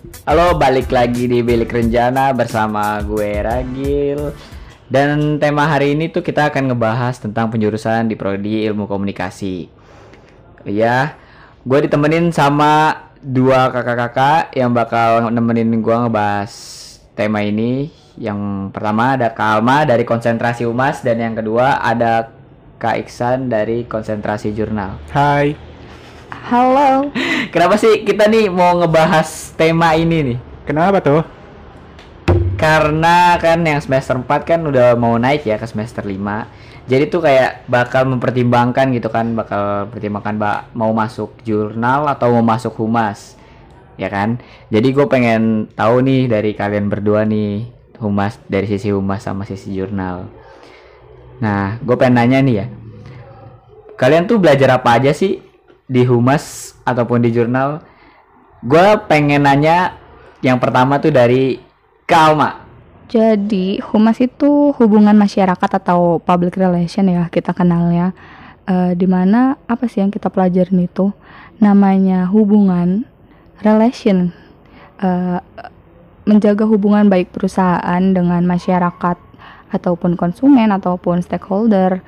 Halo, balik lagi di Bilik Renjana bersama gue Ragil. Dan tema hari ini tuh kita akan ngebahas tentang penjurusan di prodi Ilmu Komunikasi. Ya, gue ditemenin sama dua kakak-kakak yang bakal nemenin gue ngebahas tema ini. Yang pertama ada Kak Alma dari Konsentrasi Umas dan yang kedua ada Kak Iksan dari Konsentrasi Jurnal. Hai. Halo. Kenapa sih kita nih mau ngebahas tema ini nih? Kenapa tuh? Karena kan yang semester 4 kan udah mau naik ya ke semester 5 Jadi tuh kayak bakal mempertimbangkan gitu kan Bakal pertimbangkan ba- mau masuk jurnal atau mau masuk humas Ya kan Jadi gue pengen tahu nih dari kalian berdua nih Humas dari sisi humas sama sisi jurnal Nah gue pengen nanya nih ya Kalian tuh belajar apa aja sih di humas ataupun di jurnal Gue pengen nanya yang pertama tuh dari Kalma Jadi humas itu hubungan masyarakat atau public relation ya kita kenalnya. Eh di mana apa sih yang kita pelajarin itu namanya hubungan relation Eh, menjaga hubungan baik perusahaan dengan masyarakat ataupun konsumen ataupun stakeholder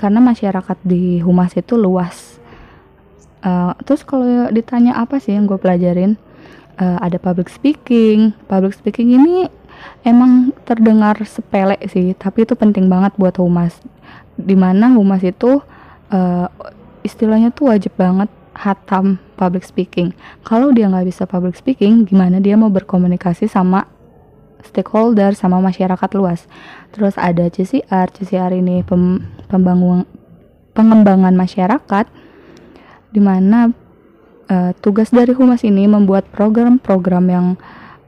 karena masyarakat di humas itu luas. Eh, terus kalau ditanya apa sih yang gue pelajarin? Eh, ada public speaking. Public speaking ini emang terdengar sepele sih, tapi itu penting banget buat humas. Di mana humas itu eh, istilahnya tuh wajib banget hatam public speaking. Kalau dia nggak bisa public speaking, gimana dia mau berkomunikasi sama stakeholder, sama masyarakat luas. Terus ada CCR, CCR ini pem, pembangun pengembangan masyarakat, di mana eh, tugas dari humas ini membuat program-program yang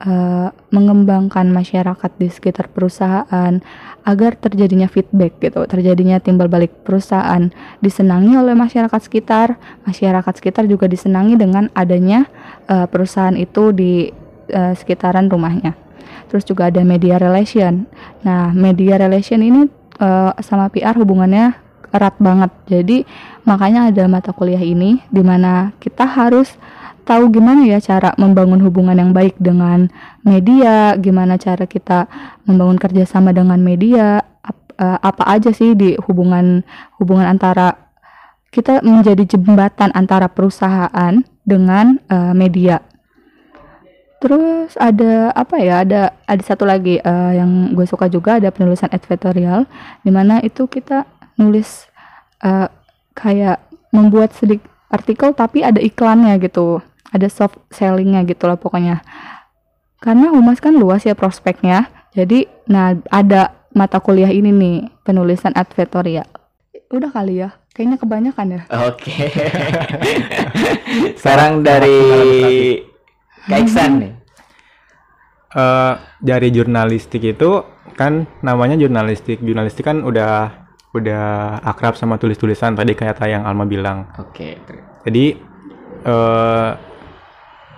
eh, mengembangkan masyarakat di sekitar perusahaan agar terjadinya feedback gitu, terjadinya timbal balik perusahaan disenangi oleh masyarakat sekitar, masyarakat sekitar juga disenangi dengan adanya eh, perusahaan itu di eh, sekitaran rumahnya. Terus juga ada media relation. Nah, media relation ini eh, sama PR hubungannya erat banget. Jadi makanya ada mata kuliah ini di mana kita harus tahu gimana ya cara membangun hubungan yang baik dengan media, gimana cara kita membangun kerjasama dengan media, eh, apa aja sih di hubungan hubungan antara kita menjadi jembatan antara perusahaan dengan eh, media. Terus ada apa ya? Ada ada satu lagi eh, yang gue suka juga ada penulisan advertorial, di mana itu kita nulis eh, kayak membuat sedikit artikel tapi ada iklannya gitu, ada soft sellingnya gitu lah pokoknya. Karena humas kan luas ya prospeknya, jadi nah ada mata kuliah ini nih penulisan advertorial. Udah kali ya, kayaknya kebanyakan ya. Oke. Sekarang dari Kak Iksan nih. Eh, dari jurnalistik itu kan namanya jurnalistik. Jurnalistik kan udah udah akrab sama tulis-tulisan tadi kayak yang Alma bilang. Oke. Jadi eh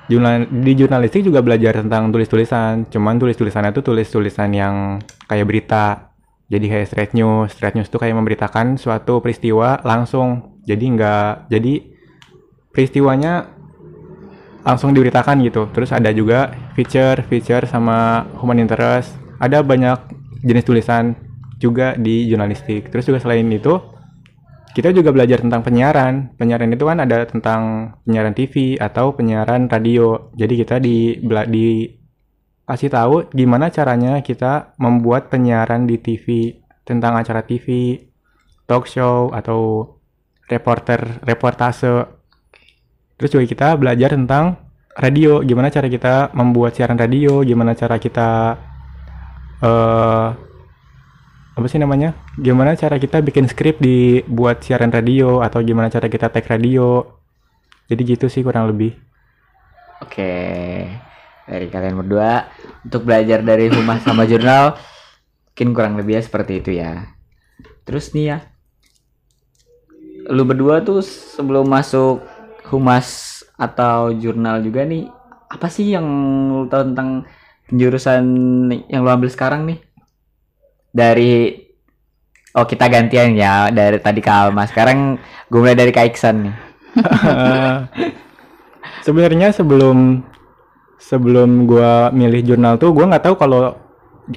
jurnal di jurnalistik juga belajar tentang tulis-tulisan. Cuman tulis-tulisannya itu tulis-tulisan yang kayak berita. Jadi kayak straight news. Straight news itu kayak memberitakan suatu peristiwa langsung. Jadi nggak jadi peristiwanya langsung diberitakan gitu. Terus ada juga feature, feature sama human interest. Ada banyak jenis tulisan juga di jurnalistik. Terus juga selain itu, kita juga belajar tentang penyiaran. Penyiaran itu kan ada tentang penyiaran TV atau penyiaran radio. Jadi kita di di kasih tahu gimana caranya kita membuat penyiaran di TV tentang acara TV, talk show atau reporter reportase. Terus juga kita belajar tentang radio, gimana cara kita membuat siaran radio, gimana cara kita eh apa sih namanya? Gimana cara kita bikin skrip di buat siaran radio atau gimana cara kita tag radio. Jadi gitu sih kurang lebih. Oke. Dari kalian berdua untuk belajar dari humas sama jurnal mungkin kurang lebihnya seperti itu ya. Terus nih ya. Lu berdua tuh sebelum masuk humas atau jurnal juga nih apa sih yang lu tahu tentang penjurusan yang lu ambil sekarang nih? Dari Oh kita gantian ya dari tadi ke Alma. Sekarang gue mulai dari Kak Iksan nih. Sebenarnya sebelum sebelum gua milih jurnal tuh gua nggak tahu kalau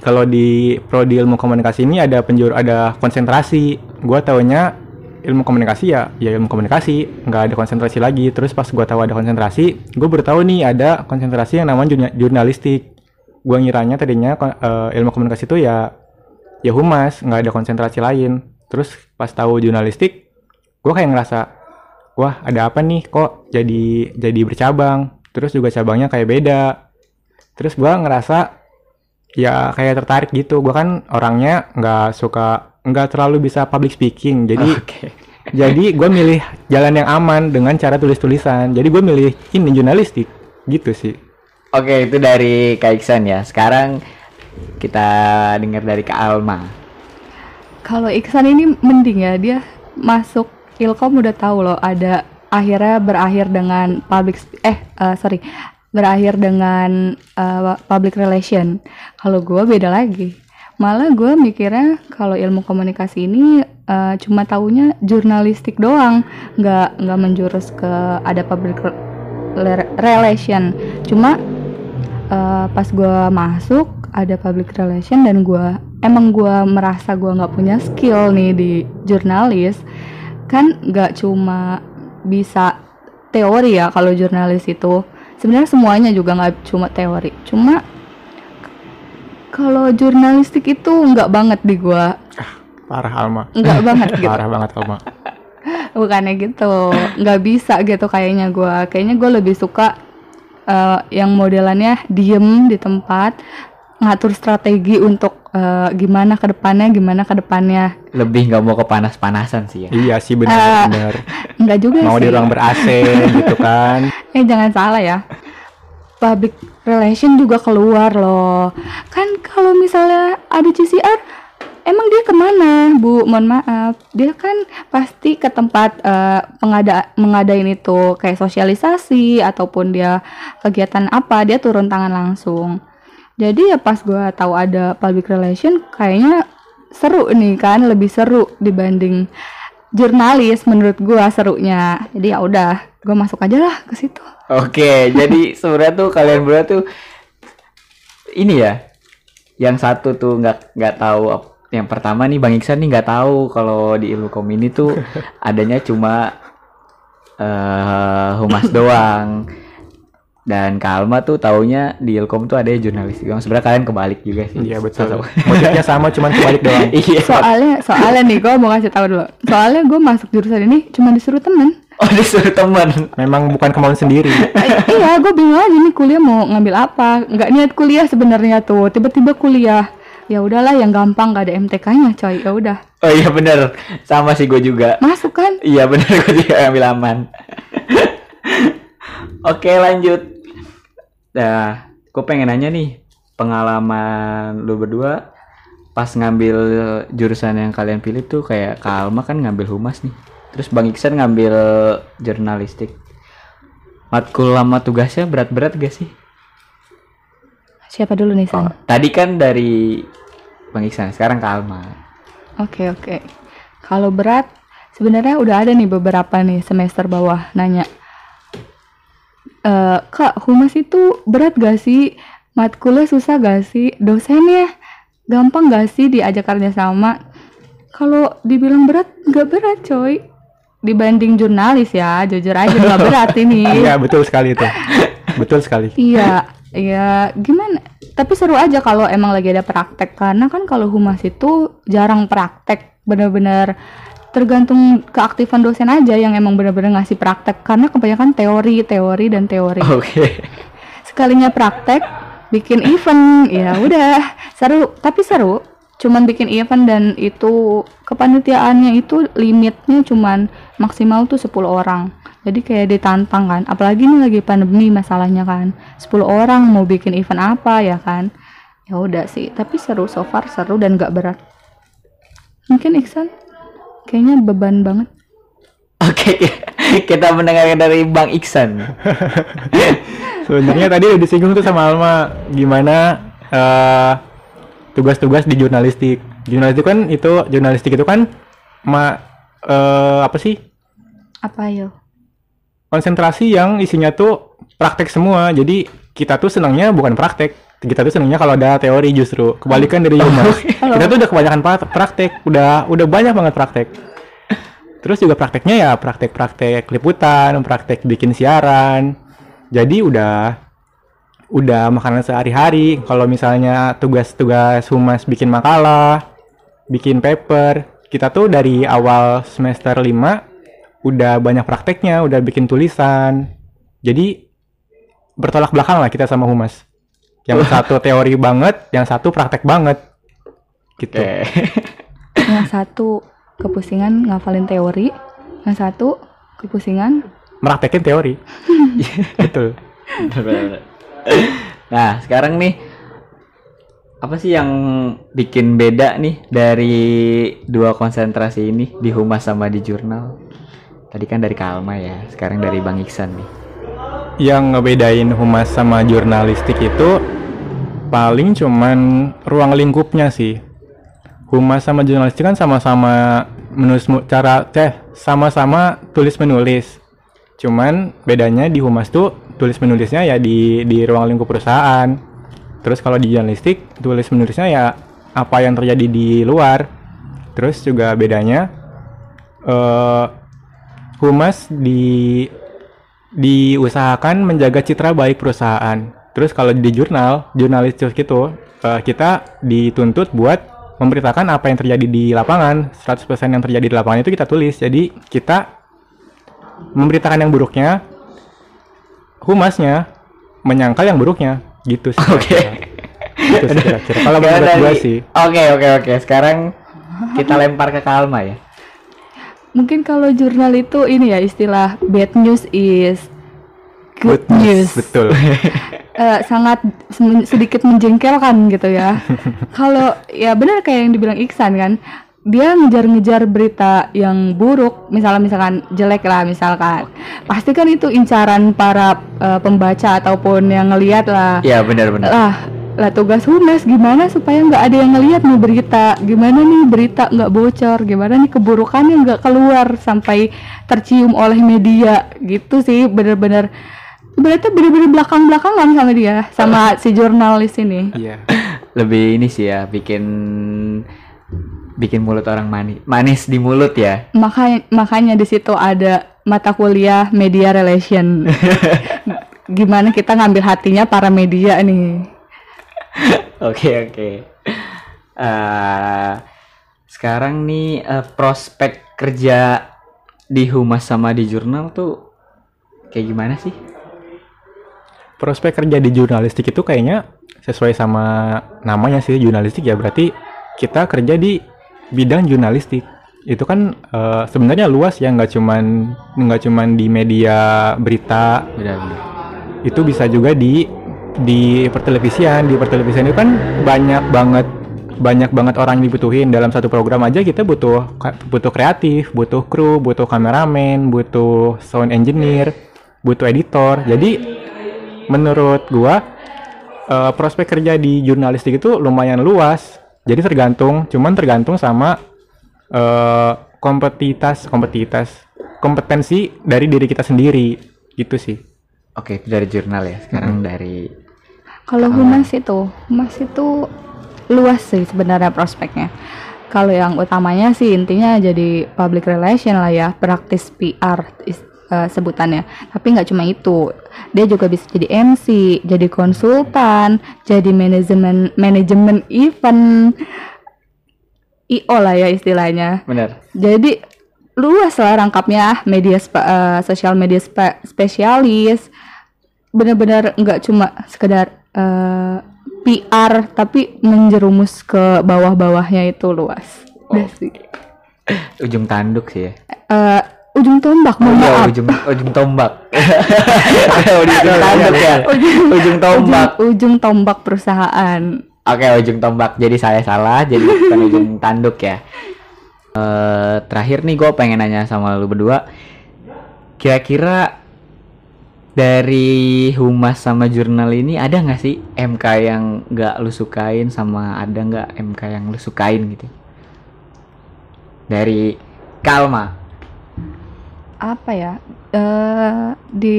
kalau di prodi ilmu komunikasi ini ada penjur ada konsentrasi. Gua taunya ilmu komunikasi ya ya ilmu komunikasi nggak ada konsentrasi lagi. Terus pas gua tahu ada konsentrasi, gue baru tahu nih ada konsentrasi yang namanya jurna- jurnalistik. Gua ngiranya tadinya eh, ilmu komunikasi itu ya ya humas nggak ada konsentrasi lain. Terus pas tahu jurnalistik, gua kayak ngerasa wah ada apa nih? Kok jadi jadi bercabang? Terus juga cabangnya kayak beda. Terus gua ngerasa ya kayak tertarik gitu. Gua kan orangnya nggak suka nggak terlalu bisa public speaking. Jadi Oke. jadi gua milih jalan yang aman dengan cara tulis tulisan jadi gue milih ini jurnalistik. Gitu sih. Oke, itu dari Kak Iksan ya. Sekarang kita dengar dari Kak Alma. Kalau Iksan ini mending ya dia masuk Ilkom udah tahu loh ada akhirnya berakhir dengan public eh eh, sorry berakhir dengan eh, public relation. Kalau gue beda lagi. Malah gue mikirnya kalau ilmu komunikasi ini eh, cuma taunya jurnalistik doang, nggak nggak menjurus ke ada public relation. Cuma eh, pas gue masuk ada public relation dan gue emang gue merasa gue nggak punya skill nih di jurnalis kan nggak cuma bisa teori ya kalau jurnalis itu. Sebenarnya semuanya juga nggak cuma teori cuma kalau jurnalistik itu nggak banget di gue parah Alma. Nggak banget gitu. Parah banget Alma. Bukannya gitu. Nggak bisa gitu kayaknya gua. Kayaknya gue lebih suka eh, yang modelannya diem di tempat ngatur strategi untuk eh, gimana ke depannya gimana ke depannya. Lebih nggak mau kepanas-panasan sih ya. iya sih Eh, benar-benar nggak juga mau di sih. ruang ber AC gitu kan. Eh jangan salah ya. Public relation juga keluar loh. Kan kalau misalnya ada CCR emang dia ke mana bu? Mohon maaf. Dia kan pasti ke tempat eh, pengada mengadain itu kayak sosialisasi ataupun dia kegiatan apa dia turun tangan langsung jadi ya pas gua tahu ada public relation kayaknya seru nih kan lebih seru dibanding jurnalis menurut gua serunya jadi ya udah gua masuk aja lah ke situ Oke, jadi sebenarnya tuh kalian berdua tuh ini ya. Yang satu tuh nggak nggak tahu yang pertama nih Bang Iksan nih nggak tahu kalau di ilmu kom ini tuh adanya cuma eh humas doang. Dan Kalma tuh taunya di Ilkom tuh ada jurnalistik doang. Sebenarnya kalian kebalik juga sih. iya betul motifnya sama cuman kebalik doang iya. soalnya soalnya nih gua mau kasih tahu dulu soalnya gua masuk jurusan ini cuma disuruh temen Oh disuruh teman. memang bukan kemauan sendiri Eh, iya gue bingung aja nih kuliah mau ngambil apa nggak niat kuliah sebenarnya tuh tiba-tiba kuliah ya udahlah yang gampang gak ada MTK-nya coy ya udah Oh iya bener. Sama sih gue juga. masuk kan Iya bener gue juga ambil aman. Oke lanjut. Nah, gue pengen nanya nih pengalaman lu berdua pas ngambil jurusan yang kalian pilih tuh kayak Kalma kan ngambil humas nih. Terus Bang Iksan ngambil jurnalistik. Matkul lama tugasnya berat-berat gak sih? siapa dulu nih Oh, San tadi kan dari Bang Iksan, sekarang Kalma. Oke oke. Kalau berat sebenarnya udah ada nih beberapa nih semester bawah nanya. Eh kak humas itu berat gak sih? Matkulnya susah gak sih? Dosennya gampang gak sih diajak kerja sama? Kalau dibilang berat nggak berat coy. Dibanding jurnalis ya jujur aja nggak berat ini. iya betul sekali itu betul sekali Iya, iya gimana? Tapi seru aja kalau emang lagi ada praktek karena kan kalau humas itu jarang praktek, bener-bener tergantung keaktifan dosen aja yang emang bener-bener ngasih praktek karena kebanyakan teori, teori dan teori. Oke. Sekalinya praktek bikin event, ya udah seru, tapi seru. Cuman bikin event dan itu kepanitiaannya itu limitnya cuman maksimal tuh 10 orang. Jadi kayak ditantang kan. Apalagi ini lagi pandemi masalahnya kan. 10 orang mau bikin event apa ya kan. Ya udah sih, tapi seru so far seru dan gak berat. Mungkin Iksan kayaknya beban banget. Oke, kita mendengarkan dari Bang Iksan. Sebenarnya tadi udah disinggung tuh sama Alma gimana eh, tugas-tugas di jurnalistik. Jurnalistik kan itu jurnalistik itu kan ma eh, apa sih Apa yo? konsentrasi yang isinya tuh praktek semua. Jadi kita tuh senangnya bukan praktek. Kita tuh senangnya kalau ada teori justru. Kebalikan dari humas kita tuh udah kebanyakan pra- praktek. Udah udah banyak banget praktek. Terus juga prakteknya ya praktek-praktek liputan praktek bikin siaran. Jadi udah udah makanan sehari-hari. Kalau misalnya tugas-tugas humas bikin makalah bikin paper kita tuh dari awal semester 5 udah banyak prakteknya udah bikin tulisan. Jadi bertolak belakang lah kita sama humas. Yang satu teori banget yang satu praktek banget. Gitu. Oke. yang satu kepusingan ngafalin teori yang satu kepusingan meraktekin teori. Betul. Nah, sekarang nih apa sih yang bikin beda nih dari dua konsentrasi ini di humas sama di jurnal? Tadi kan dari Kalma ya, sekarang dari Bang Iksan nih. Yang ngebedain humas sama jurnalistik itu paling cuman ruang lingkupnya sih. Humas sama jurnalistik kan sama-sama menulis cara teh sama-sama tulis menulis. Cuman bedanya di humas tuh tulis menulisnya ya di di ruang lingkup perusahaan. Terus kalau di jurnalistik tulis menulisnya ya apa yang terjadi di luar. Terus juga bedanya eh humas di diusahakan menjaga citra baik perusahaan. Terus kalau di jurnal, jurnalistik gitu, eh, kita dituntut buat memberitakan apa yang terjadi di lapangan. 100% yang terjadi di lapangan itu kita tulis. Jadi kita memberitakan yang buruknya, humasnya menyangkal yang buruknya. Gitu sih. Oke. kira-kira. Gitu. Kalau menurut dari- sih. Oke, oke, oke. Sekarang kita lempar ke Kalma ya. Mungkin kalau jurnal itu ini ya istilah bad news is good, news Betul. Eh, sangat sedikit menjengkelkan gitu ya. Kalau ya benar kayak yang dibilang Iksan kan, dia ngejar-ngejar berita yang buruk, misalnya misalkan jelek lah misalkan, pasti kan itu incaran para eh, pembaca ataupun yang ngelihat lah. Iya, benar-benar. Lah, lah tugas humas gimana supaya nggak ada yang ngelihat nih berita, gimana nih berita nggak bocor, gimana nih keburukannya nggak keluar sampai tercium oleh media gitu sih, bener-bener berarti bener-bener belakang-belakangan sama dia, sama si jurnalis ini. Iya. Lebih ini sih ya, bikin bikin mulut orang manis manis di mulut ya. Makanya makanya di situ ada mata kuliah media relation. gimana kita ngambil hatinya para media nih. Oke oke. Eh, sekarang nih eh, prospek kerja di humas sama di jurnal tuh kayak gimana sih? prospek kerja di jurnalistik itu kayaknya sesuai sama namanya sih jurnalistik ya berarti kita kerja di bidang jurnalistik itu kan eh, sebenarnya luas ya nggak cuman nggak cuman di media berita Benar-benar. itu bisa juga di di pertelevisian di pertelevisian itu kan banyak banget banyak banget orang yang dibutuhin. Dalam satu program aja kita butuh butuh kreatif butuh kru butuh kameramen butuh sound engineer butuh editor. Jadi menurut gua eh, prospek kerja di jurnalistik itu lumayan luas. Jadi tergantung cuman tergantung sama eh, kompetitas kompetitas kompetensi dari diri kita sendiri. Gitu sih. Oke, itu dari jurnal ya. Sekarang dari Kalau humas itu, humas itu luas sih sebenarnya prospeknya. Kalau yang utamanya sih intinya jadi public relation lah ya, praktis PR is- eh, sebutannya. Tapi nggak cuma itu, dia juga bisa jadi MC, jadi konsultan, jadi manajemen manajemen event, IO lah ya istilahnya. benar. Jadi luas lah rangkapnya media eh, sosial media spe- spesialis benar-benar nggak cuma sekedar eh, PR tapi menjerumus ke bawah-bawahnya itu luas. Sih. Ujung tanduk sih ya. Eh, ujung tombak Oh mohon iya, maaf. ujung ujung tombak. ujung tanduk ya. Ujung tombak. Ujung, ujung tombak perusahaan. Oke, ujung tombak. Jadi saya salah, jadi bukan ujung tanduk ya. Eh terakhir nih gue pengen nanya sama lu berdua. Kira-kira dari humas sama jurnal ini ada nggak sih MK yang nggak lu sukain sama ada nggak MK yang lu sukain gitu? Dari Kalma. Apa ya? Eh di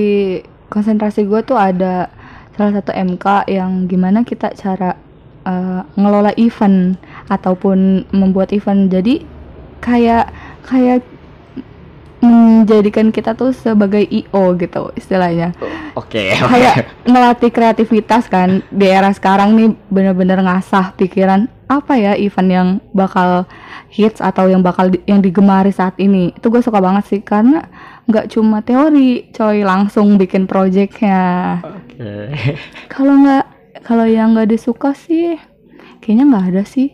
konsentrasi gue tuh ada salah satu MK yang gimana kita cara eh, ngelola event ataupun membuat event. Jadi kayak kayak menjadikan kita tuh sebagai IO gitu istilahnya. Oke. kayak ngelatih kreativitas kan di era sekarang nih bener-bener ngasah pikiran apa ya event yang bakal hits atau yang bakal di- yang digemari saat ini itu gue suka banget sih karena nggak cuma teori coy langsung bikin projectnya Oke. kalau nggak kalau yang nggak disuka sih kayaknya nggak ada sih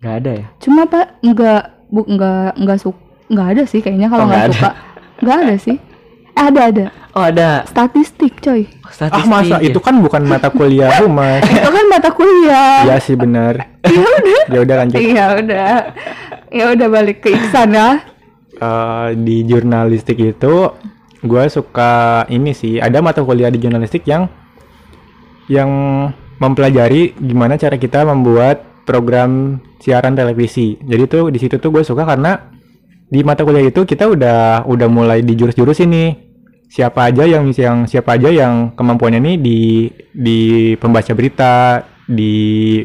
Nggak ada ya? cuma pak nggak bu nggak nggak suka nggak ada sih kayaknya Oh, kalau nggak nggak suka nggak ada sih eh, ada ada Oh ada. statistik coy Oh, Ah statistik masa ya? itu kan bukan mata kuliah humas. itu kan mata kuliah Iya sih benar. Ya udah lanjut. Iya udah, ya udah balik ke Iksan ya. Eh, di jurnalistik itu gue suka ini sih ada mata kuliah di jurnalistik yang yang mempelajari gimana cara kita membuat program siaran televisi jadi tuh di situ tuh gue suka karena di mata kuliah itu kita udah udah mulai di jurus-jurus ini. Siapa aja yang yang siapa aja yang kemampuannya nih di di pembaca berita di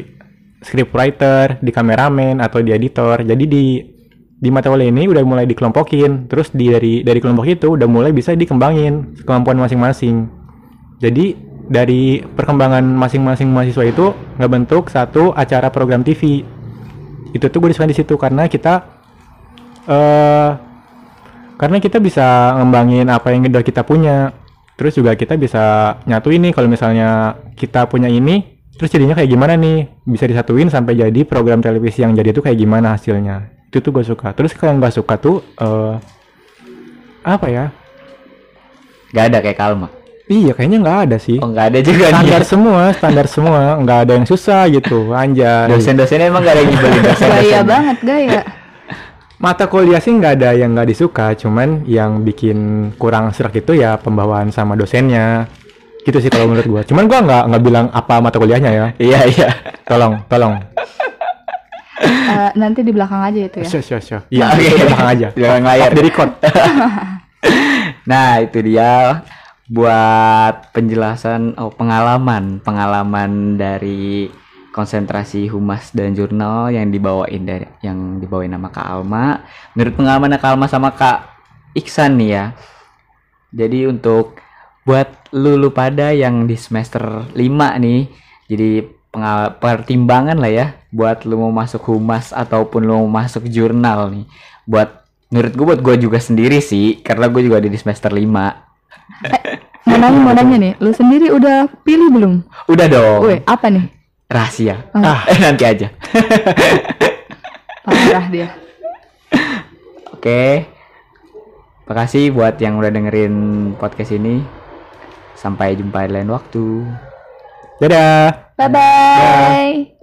scriptwriter di kameramen atau di editor. Jadi di di mata kuliah ini udah mulai dikelompokin. Terus di dari dari kelompok itu udah mulai bisa dikembangin kemampuan masing-masing. Jadi dari perkembangan masing-masing mahasiswa itu ngebentuk satu acara program TV itu tuh gue disukain di situ karena kita eh karena kita bisa ngembangin apa yang udah kita punya terus juga kita bisa nyatuin nih kalau misalnya kita punya ini terus jadinya kayak gimana nih bisa disatuin sampai jadi program televisi yang jadi itu kayak gimana hasilnya itu tuh gue suka terus kalau yang gak suka tuh eh apa ya Nggak ada kayak Kalma. iya kayaknya nggak ada sih Oh nggak ada juga standar nih. semua standar semua nggak ada yang susah gitu anjay Dosen-dosennya emang nggak ada yang nyebelin dosen. Gaya banget gaya. Mata kuliah sih nggak ada yang nggak disuka cuman yang bikin kurang serak itu ya pembawaan sama dosennya gitu sih kalau menurut gua cuman gua nggak nggak bilang apa mata kuliahnya ya Iya iya. tolong tolong Eh, nanti di belakang aja itu ya. Syo, syo, syo. iya Oke. itu di belakang aja Di belakang layar. di record Nah itu dia buat penjelasan oh pengalaman pengalaman dari konsentrasi humas dan jurnal yang dibawain dari yang dibawain nama Kak Alma. Menurut pengalaman Kak Alma sama Kak Iksan nih ya. Jadi untuk buat lulu pada yang di semester 5 nih, jadi pertimbangan lah ya buat lu mau masuk humas ataupun lu mau masuk jurnal nih. Buat menurut gue buat gue juga sendiri sih karena gue juga ada di semester 5 Mau nanya mau nanya nih, lu sendiri udah pilih belum? udah dong Woi, apa nih? Rahasia. Oh. ah nanti aja. Parah dia. oke. Makasih buat yang udah dengerin podcast ini. Sampai jumpa di lain waktu. Dadah. Bye bye.